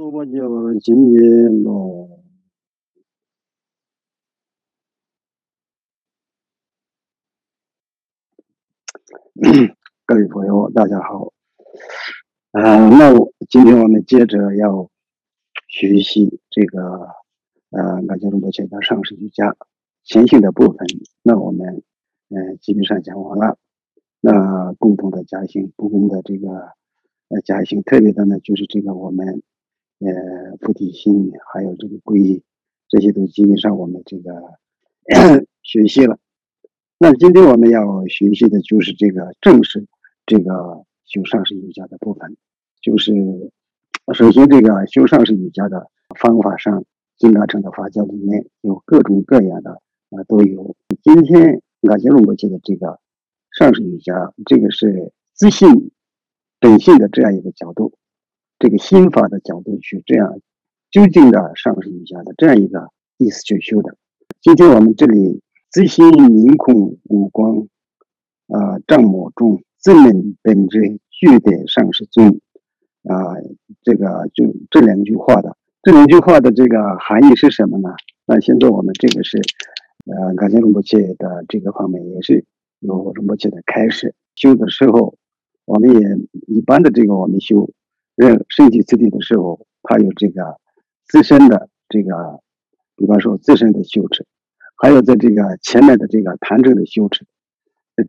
多我就今年咯，各位朋友，大家好。嗯，那我今天我们接着要学习这个呃，俺家中国写的上师瑜伽前行的部分。那我们嗯，基本上讲完了。那共同的家行，不共的这个呃家行，特别的呢，就是这个我们。呃，菩提心还有这个皈依，这些都基本上我们这个学习了。那今天我们要学习的就是这个正式这个修上师瑜伽的部分。就是首先这个修上师瑜伽的方法上，金刚乘的法教里面有各种各样的啊都有。今天俺结论过去的这个上师瑜伽，这个是自信本性的这样一个角度。这个心法的角度去这样究竟的上师瑜伽的这样一个意思去修的。今天我们这里自心明空无光，啊，障魔中自能本真具得上师尊，啊，这个就这两句话的这两句话的这个含义是什么呢？那现在我们这个是呃，感谢龙伯切的这个方面也是有龙伯切的开始修的时候，我们也一般的这个我们修。人身体自体的时候，他有这个自身的这个，比方说自身的修持，还有在这个前面的这个谈正的修持，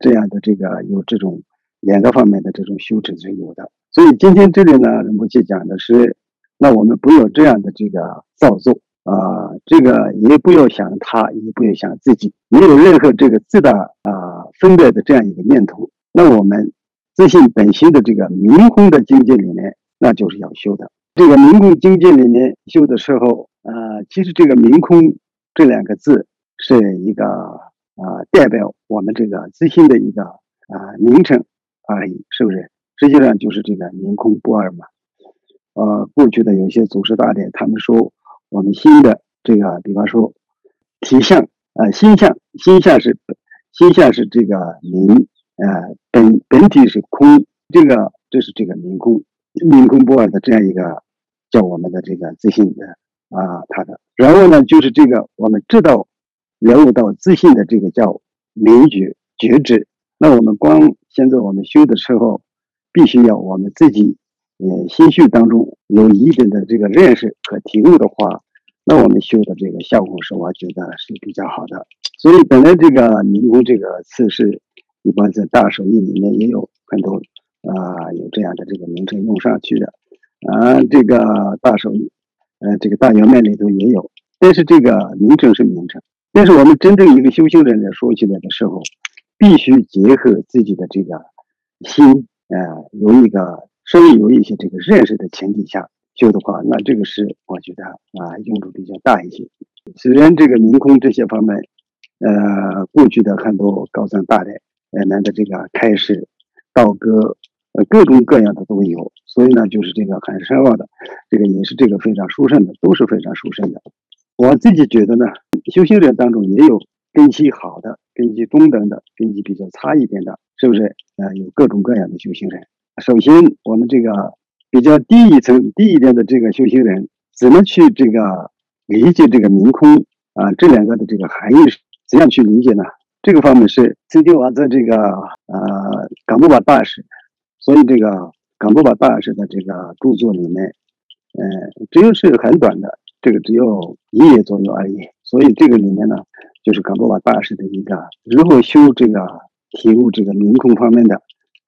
这样的这个有这种两个方面的这种修持是有的。所以今天这里呢，我去讲的是，那我们不要这样的这个造作啊，这个也不要想他，也不要想自己，没有任何这个自大啊分别的这样一个念头。那我们自信本心的这个明空的境界里面。那就是要修的。这个明空境界里面修的时候，呃，其实这个明空这两个字是一个啊，代表我们这个自心的一个啊名称而已，是不是？实际上就是这个明空不二嘛。呃，过去的有些祖师大典，他们说我们心的这个，比方说体相啊，心相，心相是心相是这个明，呃，本本体是空，这个这是这个明空。明空不二的这样一个叫我们的这个自信的啊，他的，然后呢，就是这个我们知道了悟到自信的这个叫明觉觉知。那我们光现在我们修的时候，必须要我们自己呃心绪当中有一定的这个认识和体悟的话，那我们修的这个效果是我觉得是比较好的。所以本来这个民工这个词是一般在大手印里面也有很多。啊，有这样的这个名称用上去的，啊，这个大手，呃，这个大圆满里头也有，但是这个名称是名称，但是我们真正一个修行人来说起来的时候，必须结合自己的这个心，呃，有一个稍微有一些这个认识的前提下修的话，那这个是我觉得啊，用处比较大一些。虽然这个明空这些方面，呃，过去的很多高僧大德呃们的这个开示道歌。呃，各种各样的都有，所以呢，就是这个很深奥的，这个也是这个非常殊胜的，都是非常殊胜的。我自己觉得呢，修行人当中也有根基好的、根基中等的、根基比较差一点的，是不是？呃，有各种各样的修行人。首先，我们这个比较低一层、低一点的这个修行人，怎么去这个理解这个明空啊这两个的这个含义？怎样去理解呢？这个方面是曾经我在这个呃冈布瓦大师。所以这个冈布巴大师的这个著作里面，呃，只有是很短的，这个只有一页左右而已。所以这个里面呢，就是冈布巴大师的一个如何修这个体悟这个明空方面的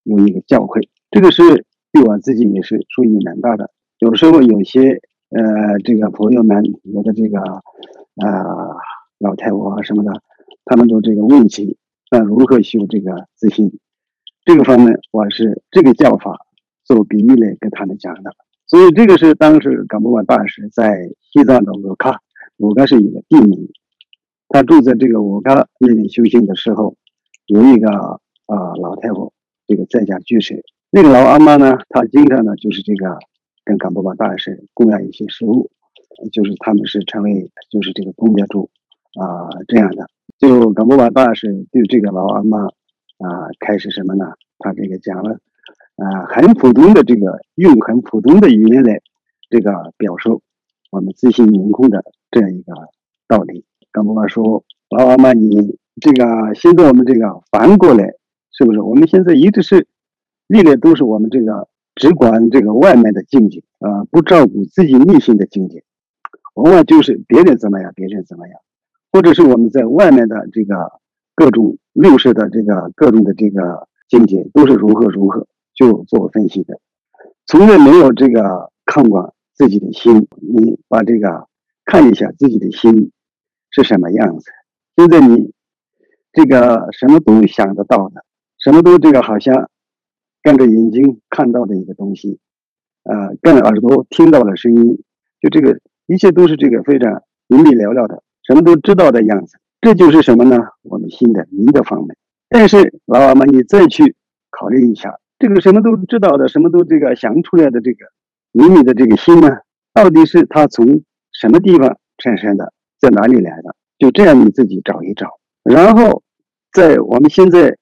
有一个教诲。这个是对我自己也是受益蛮大的。有时候有些呃，这个朋友们有的这个啊老太婆啊什么的，他们都这个问起，那如何修这个自信？这个方面，我是这个叫法做比喻来跟他们讲的，所以这个是当时冈布瓦大师在西藏的乌喀，乌喀是一个地名，他住在这个乌喀那里修行的时候，有一个啊老太婆，这个在家居士，那个老阿妈呢，她经常呢就是这个跟冈布瓦大师供养一些食物，就是他们是成为就是这个公家主啊这样的，就冈布瓦大师对这个老阿妈。啊，开始什么呢？他这个讲了，啊，很普通的这个用很普通的语言来这个表述我们自信明空的这样一个道理。刚不刚说，老王嘛，你这个现在我们这个反过来，是不是？我们现在一直是历来都是我们这个只管这个外面的境界啊，不照顾自己内心的境界，往往就是别人怎么样，别人怎么样，或者是我们在外面的这个各种六识的这个各种的这个境界都是如何如何就做分析的，从来没有这个看过自己的心。你把这个看一下自己的心是什么样子。现在你这个什么都想得到的，什么都这个好像跟着眼睛看到的一个东西，呃，跟耳朵听到了声音，就这个一切都是这个非常明明了了的，什么都知道的样子。这就是什么呢？我们心的明的方面。但是老王们，你再去考虑一下，这个什么都知道的，什么都这个想出来的这个明明的这个心呢，到底是它从什么地方产生的，在哪里来的？就这样你自己找一找，然后在我们现在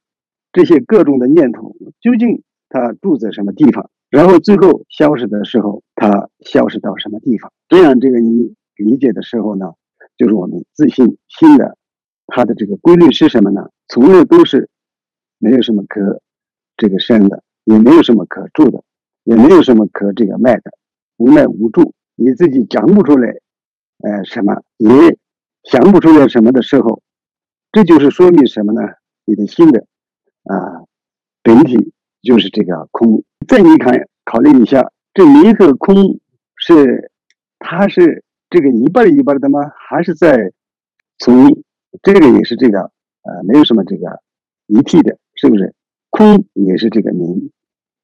这些各种的念头，究竟它住在什么地方？然后最后消失的时候，它消失到什么地方？这样这个你理解的时候呢，就是我们自信心的。它的这个规律是什么呢？从来都是没有什么可这个生的，也没有什么可住的，也没有什么可这个卖的，无卖无助。你自己讲不出来，呃，什么也想不出来什么的时候，这就是说明什么呢？你的心的啊本体就是这个空。再你看，考虑一下，这一个空是它是这个一半一半的吗？还是在从？这个也是这个，呃，没有什么这个一体的，是不是？空也是这个明，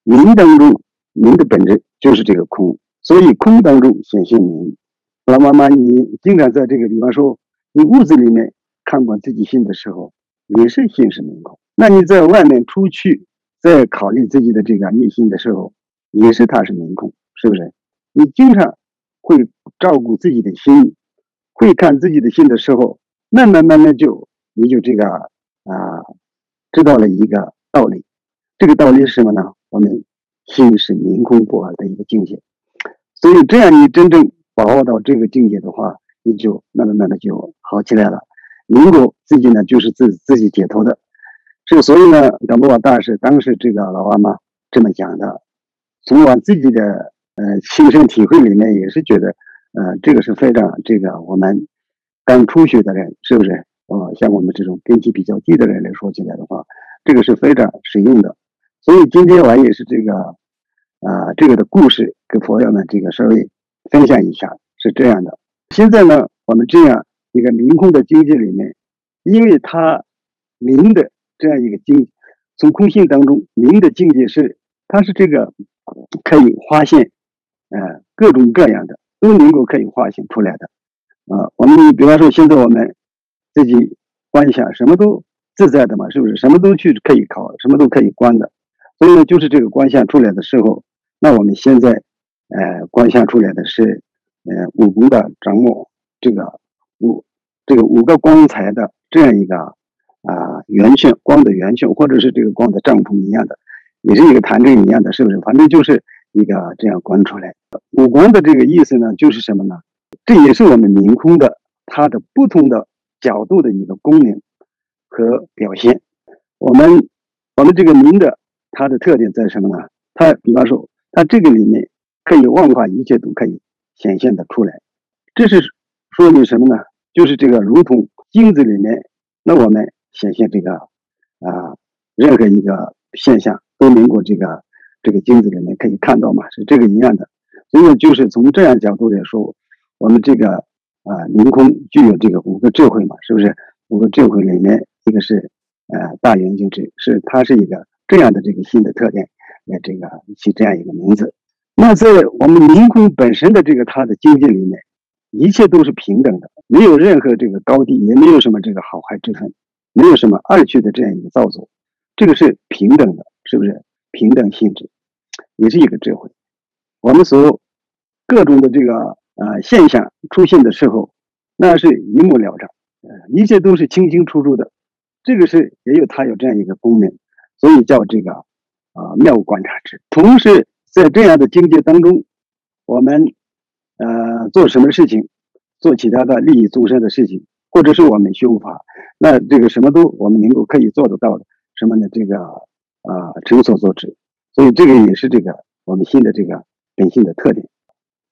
明当中明的本质就是这个空，所以空当中显现明。老妈妈，你经常在这个，比方说你屋子里面看管自己心的时候，也是心是明空。那你在外面出去在考虑自己的这个内心的时候，也是它是明空，是不是？你经常会照顾自己的心，会看自己的心的时候。慢慢慢慢就你就这个啊，知道了一个道理，这个道理是什么呢？我们心是明空不二的一个境界，所以这样你真正把握到这个境界的话，你就慢慢慢慢就好起来了。能够自己呢，就是自自己解脱的。这所以呢，达摩大师当时这个老阿妈这么讲的，从我自己的呃亲身体会里面也是觉得，呃，这个是非常这个我们。刚初学的人是不是？呃，像我们这种根基比较低的人来说起来的话，这个是非常实用的。所以今天我也是这个，啊，这个的故事跟朋友们这个稍微分享一下，是这样的。现在呢，我们这样一个明空的境界里面，因为它明的这样一个境，从空性当中明的境界是，它是这个可以发现，呃，各种各样的都能够可以发现出来的。啊，我们比方说，现在我们自己观想，什么都自在的嘛，是不是？什么都去可以考，什么都可以观的。所以呢，就是这个观想出来的时候，那我们现在，呃，观想出来的是，呃，五功的掌握，这个五这个五个光彩的这样一个啊圆圈，光的圆圈，或者是这个光的帐篷一样的，也是一个坛阵一样的，是不是？反正就是一个这样观出来。五光的这个意思呢，就是什么呢？这也是我们明空的它的不同的角度的一个功能和表现。我们我们这个明的它的特点在什么呢？它比方说，它这个里面可以万化一切都可以显现的出来。这是说明什么呢？就是这个如同镜子里面，那我们显现这个啊任何一个现象都能够这个这个镜子里面可以看到嘛，是这个一样的。所以就是从这样角度来说。我们这个啊，明空具有这个五个智慧嘛，是不是？五个智慧里面，一个是呃大圆镜智，是它是一个这样的这个新的特点，呃，这个起这样一个名字。那在我们明空本身的这个它的境界里面，一切都是平等的，没有任何这个高低，也没有什么这个好坏之分，没有什么二趣的这样一个造作，这个是平等的，是不是？平等性质，也是一个智慧。我们所各种的这个。啊，现象出现的时候，那是一目了然，呃，一切都是清清楚楚的。这个是也有它有这样一个功能，所以叫这个啊妙观察之。同时，在这样的境界当中，我们呃，做什么事情，做其他的利益众生的事情，或者是我们修法，那这个什么都我们能够可以做得到的，什么呢？这个啊，成所作之，所以这个也是这个我们心的这个本性的特点。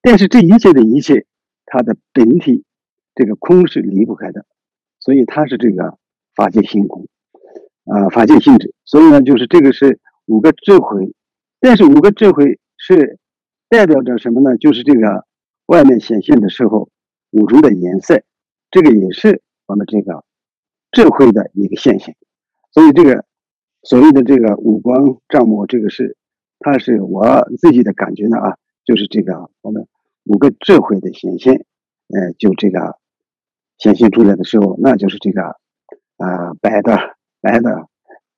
但是这一切的一切，它的本体，这个空是离不开的，所以它是这个法界性空，啊，法界性质。所以呢，就是这个是五个智慧，但是五个智慧是代表着什么呢？就是这个外面显现的时候，五种的颜色，这个也是我们这个智慧的一个现象。所以这个所谓的这个五光障目，这个是，它是我自己的感觉呢啊，就是这个我们五个智慧的显现，呃，就这个显现出来的时候，那就是这个啊白的白的。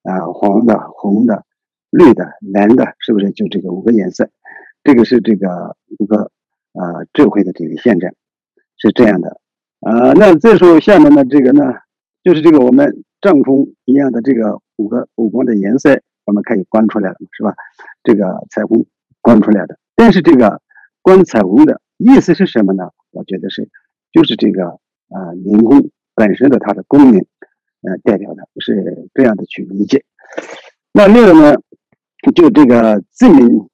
啊，黄的、红的、绿的、蓝的，是不是就这个五个颜色？这个是这个五个啊智慧的这个现象，是这样的啊。那这时候下面的这个呢，就是这个我们帐篷一样的这个五个五光的颜色，我们可以观出来了，是吧？这个彩虹观出来的。但是这个观彩虹的意思是什么呢？我觉得是就是这个啊明空本身的它的功能。呃，代表的是这样的去理解。那另外呢，就这个自明，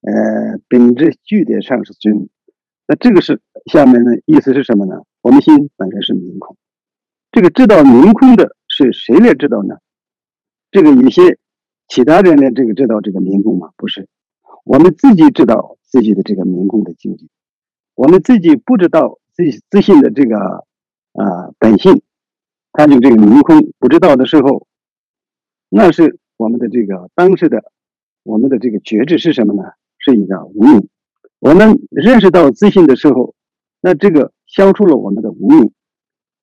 呃，本质具的上是尊。那这个是下面的意思是什么呢？我们心本身是明空，这个知道明空的是谁来知道呢？这个有些其他人来这个知道这个明空吗？不是，我们自己知道自己的这个明空的境界，我们自己不知道自己自信的这个啊本性。他就这个明空不知道的时候，那是我们的这个当时的我们的这个觉知是什么呢？是一个无明。我们认识到自信的时候，那这个消除了我们的无明，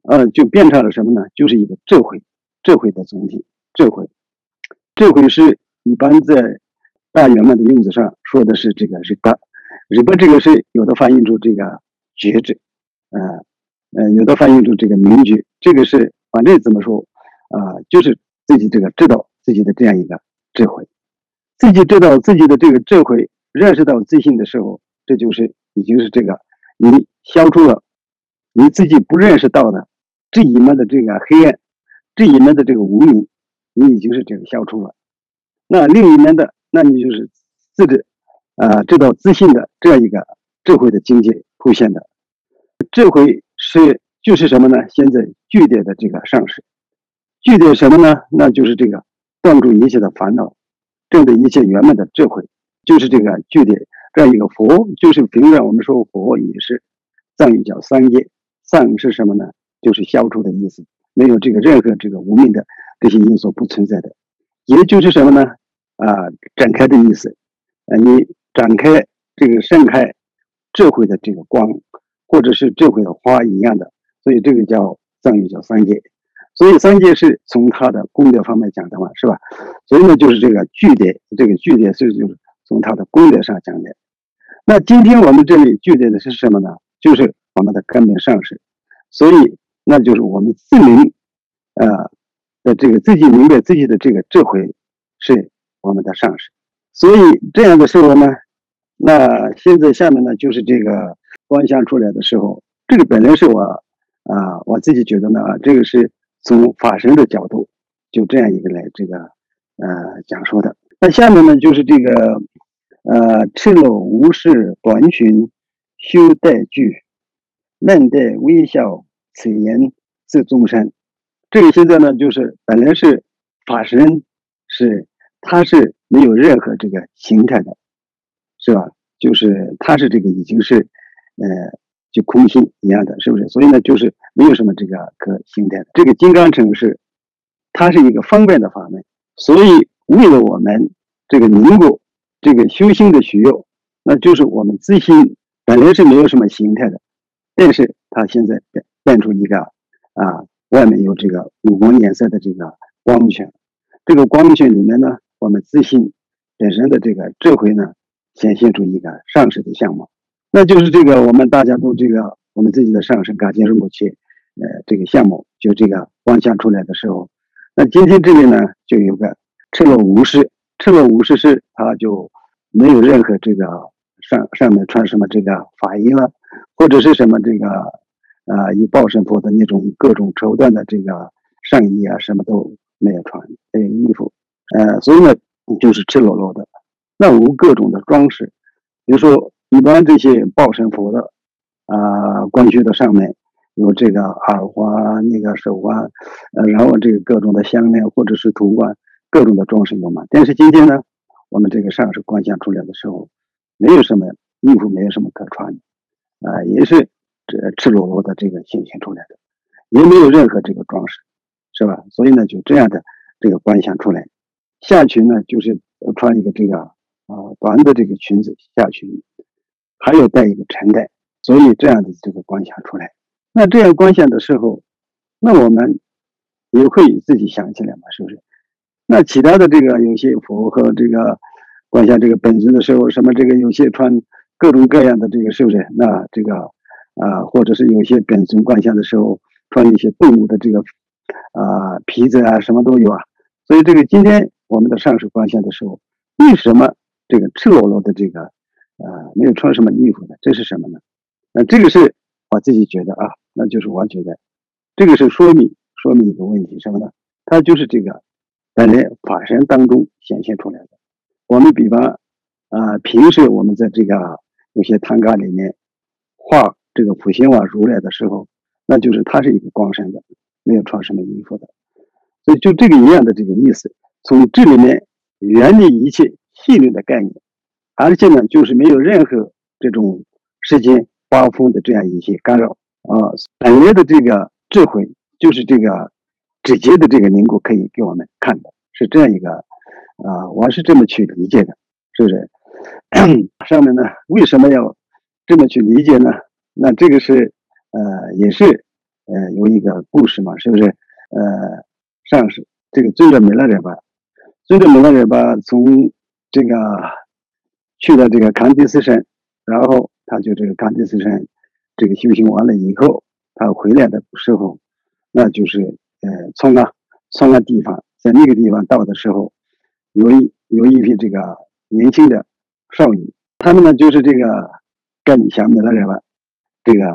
呃，就变成了什么呢？就是一个智慧，智慧的总体，智慧，智慧是一般在大圆满的用字上说的是这个日巴，日本这个是有的翻译出这个觉知，呃呃，有的翻译出这个明觉，这个是。反正怎么说，啊，就是自己这个知道自己的这样一个智慧，自己知道自己的这个智慧，认识到自信的时候，这就是已经是这个你消除了你自己不认识到的这一面的这个黑暗，这一面的这个无明，你已经是这个消除了。那另一面的，那你就是自知啊，知道自信的这样一个智慧的境界出现的，智慧是。就是什么呢？现在具点的这个上师，具点什么呢？那就是这个断除一切的烦恼，证得一切圆满的智慧，就是这个具点这样一个佛。就是平常我们说佛也是藏语叫三界，藏是什么呢？就是消除的意思，没有这个任何这个无名的这些因素不存在的，也就是什么呢？啊，展开的意思，呃，你展开这个盛开智慧的这个光，或者是智慧的花一样的。所以这个叫藏语叫三界，所以三界是从它的功德方面讲的嘛，是吧？所以呢，就是这个具点，这个具点是就是从它的功德上讲的。那今天我们这里具点的是什么呢？就是我们的根本上师。所以那就是我们自明，呃的这个自己明白自己的这个智慧是我们的上师。所以这样的时候呢，那现在下面呢就是这个观想出来的时候，这个本来是我。啊，我自己觉得呢，这个是从法身的角度，就这样一个来这个呃讲述的。那下面呢，就是这个呃赤裸无视短裙，修带具，面带微笑，此言自众生。这个现在呢，就是本来是法身，是他是没有任何这个形态的，是吧？就是他是这个已经是呃。就空心一样的，是不是？所以呢，就是没有什么这个可形态的。这个金刚城是，它是一个方便的法门。所以为了我们这个能够这个修行的需要，那就是我们自心本来是没有什么形态的，但是它现在变变出一个啊，外面有这个五光颜色的这个光圈。这个光圈里面呢，我们自信本身的这个智慧呢，显现出一个上升的相貌。那就是这个，我们大家都这个，我们自己的上升感觉是目前，呃，这个项目就这个方向出来的时候，那今天这里呢，就有个赤裸无视，赤裸无视是它就没有任何这个上上面穿什么这个法衣了，或者是什么这个呃以报神佛的那种各种绸缎的这个上衣啊，什么都没有穿，没有衣服，呃，所以呢就是赤裸裸的，那无各种的装饰，比如说一般这些报神佛的啊官靴的上面有这个耳环、那个手环，呃，然后这个各种的项链或者是图案，各种的装饰有嘛。但是今天呢？我们这个上师观想出来的时候，没有什么衣服，没有什么可穿的，啊，也是这赤裸裸的这个显现出来的，也没有任何这个装饰，是吧？所以呢，就这样的这个观想出来，下裙呢就是穿一个这个啊短的这个裙子下裙，还有带一个缠带，所以这样的这个观想出来。那这样观想的时候，那我们也会自己想起来嘛，是不是？那其他的这个有些佛和这个观想这个本尊的时候，什么这个有些穿各种各样的这个是不是？那这个啊，或者是有些本尊观想的时候穿一些动物的这个啊皮子啊，什么都有啊。所以这个今天我们的上师观想的时候，为什么这个赤裸裸的这个啊没有穿什么衣服的？这是什么呢？那这个是我自己觉得啊，那就是我觉得这个是说明说明一个问题什么呢？它就是这个。在法身当中显现出来的。我们比方啊，平时我们在这个有些堂卡里面画这个普贤王如来的时候，那就是他是一个光身的，没有穿什么衣服的。所以就这个一样的这个意思，从这里面远离一切细律的概念，而且呢，就是没有任何这种世间八风的这样一些干扰啊。本来的这个智慧就是这个。直接的这个凝固可以给我们看的是这样一个啊，我是这么去理解的，是不是？上面呢为什么要这么去理解呢？那这个是呃也是呃有一个故事嘛，是不是？呃，上是这个尊者弥勒日巴，尊者弥勒日巴从这个去了这个康迪斯山，然后他就这个康迪斯山这个修行完了以后，他回来的时候，那就是。呃，从那从那地方，在那个地方到的时候，有一有一批这个年轻的少女，他们呢就是这个跟下面的人吧，这个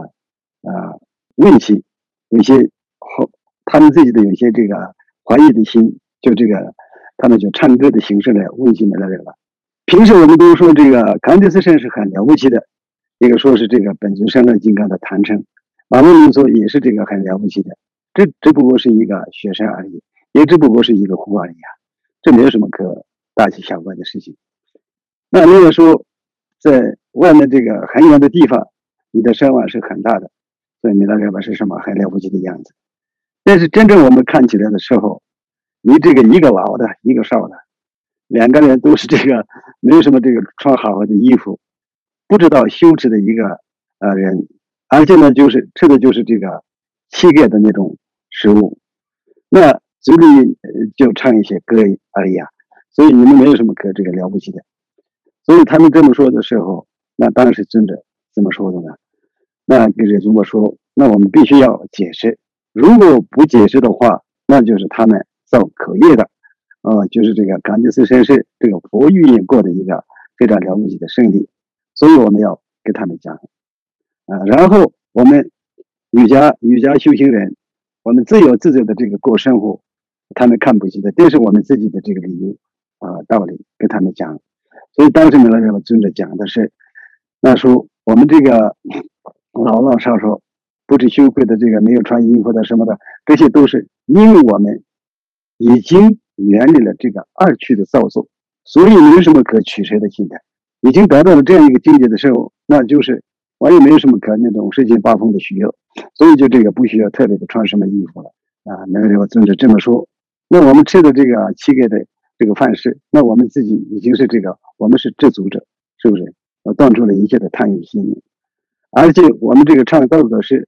啊问起有些好，他们自己的有些这个怀疑的心，就这个他们就唱歌的形式来问起来的人了。平时我们都说这个康德斯圣是很了不起的，一个说是这个本尊三乐金刚的坛称，马龙民族也是这个很了不起的。这只不过是一个雪山而已，也只不过是一个湖而已啊，这没有什么可大惊小怪的事情。那如果说在外面这个很远的地方，你的声望是很大的，所以弥勒日巴是什么很了不起的样子。但是真正我们看起来的时候，你这个一个老的，一个少的，两个人都是这个没有什么这个穿好的衣服，不知道羞耻的一个呃人，而且呢，就是吃的就是这个。乞丐的那种食物，那嘴里就唱一些歌而已啊，所以你们没有什么可这个了不起的。所以他们这么说的时候，那当然是真的怎么说的呢。那就是如果说，那我们必须要解释。如果不解释的话，那就是他们造口业的，啊，就是这个甘地斯山是这个佛预言过的一个非常了不起的胜利，所以我们要给他们讲，啊，然后我们。瑜伽瑜伽修行人，我们自由自在的这个过生活，他们看不起的，这是我们自己的这个理由啊道理跟他们讲。所以当时弥勒日巴尊者讲的是，那时候我们这个 老老少少不知羞愧的这个没有穿衣服的什么的，这些都是因为我们已经远离了这个二趣的造作，所以没有什么可取舍的心态。已经达到了这样一个境界的时候，那就是。我也没有什么可那种世间八风的需要，所以就这个不需要特别的穿什么衣服了啊。那个尊者这么说，那我们吃的这个乞丐的这个饭食，那我们自己已经是这个，我们是知足者，是不是？我断除了一切的贪欲心念，而且我们这个唱道的是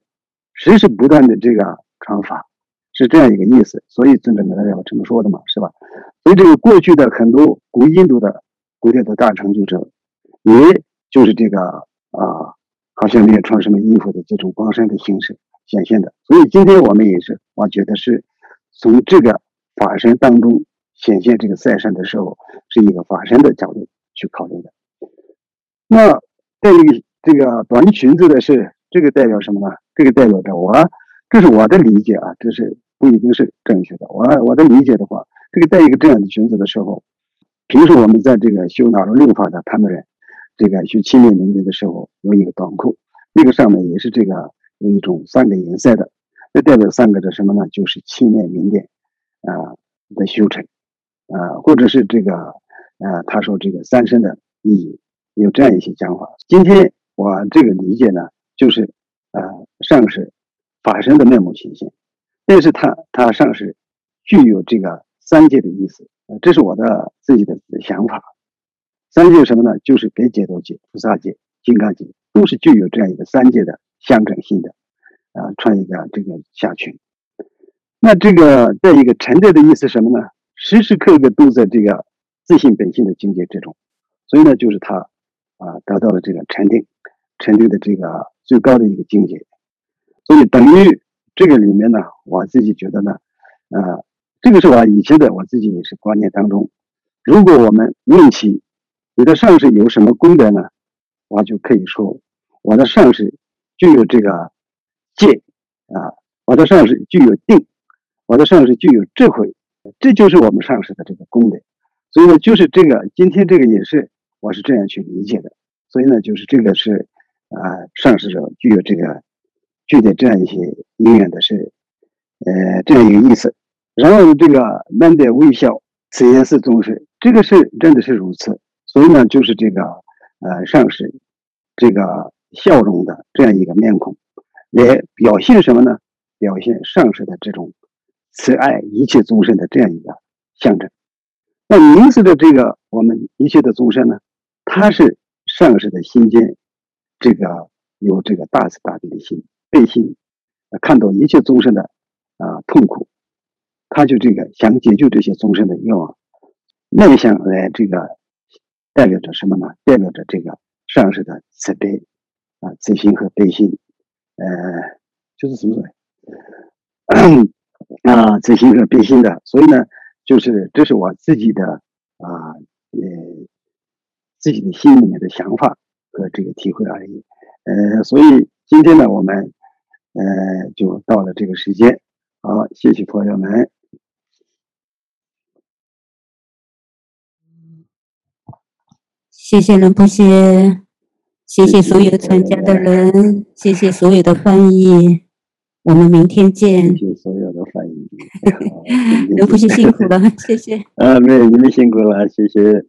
时时不断的这个传法，是这样一个意思。所以尊者们要这么说的嘛，是吧？所以这个过去的很多古印度的古代的大成就者，也就是这个啊。好像没有穿什么衣服的这种光身的形式显现的，所以今天我们也是，我觉得是从这个法身当中显现这个赛身的时候，是一个法身的角度去考虑的。那戴一个这个短裙子的是这个代表什么呢？这个代表着我，这是我的理解啊，这是不一定是正确的。我我的理解的话，这个带一个这样的裙子的时候，平时我们在这个修哪路六法的他们人，这个修七面明殿的时候有一个短裤，那个上面也是这个有一种三个颜色的，那代表三个的什么呢？就是七面明殿啊的修成啊，或者是这个啊，他说这个三生的意义，有这样一些讲法。今天我这个理解呢，就是啊，上是法身的面目显现，但是它它上是具有这个三界的意思，这是我的自己的想法。三界什么呢？就是别解脱界、菩萨界、金刚界，都是具有这样一个三界的相整性的啊，穿一个这个下裙。那这个再一个沉淀的意思什么呢？时时刻刻都在这个自信本性的境界之中，所以呢，就是他啊得到了这个禅定，禅定的这个最高的一个境界。所以等于这个里面呢，我自己觉得呢，啊，这个是我以前的我自己也是观念当中，如果我们问起。你的上师有什么功德呢？我就可以说，我的上师具有这个戒啊，我的上师具有定，我的上师具有智慧，这就是我们上师的这个功德。所以呢，就是这个今天这个也是我是这样去理解的。所以呢，就是这个是啊，上师者具有这个具的这样一些因缘的是呃这样一个意思。然后这个难得微笑，此言是宗师，这个是真的是如此。所以呢，就是这个，呃，上师这个笑容的这样一个面孔，来表现什么呢？表现上师的这种慈爱一切众生的这样一个象征。那明示的这个我们一切的众生呢，他是上师的心间，这个有这个大慈大悲的心，悲心，看到一切众生的啊痛苦，他就这个想解救这些众生的愿望，内向来这个。代表着什么呢？代表着这个上师的慈悲啊、慈心和悲心，呃，就是什么呢？啊，慈心和悲心的。所以呢，就是这是我自己的啊，呃，自己的心里面的想法和这个体会而已。呃，所以今天呢，我们呃就到了这个时间。好，谢谢朋友们。谢谢仁波切，谢谢所有参加的人，谢谢所有的翻译，我们明天见。谢谢所有的翻译，仁波切辛苦了，谢谢。啊，没有，你们辛苦了，谢谢。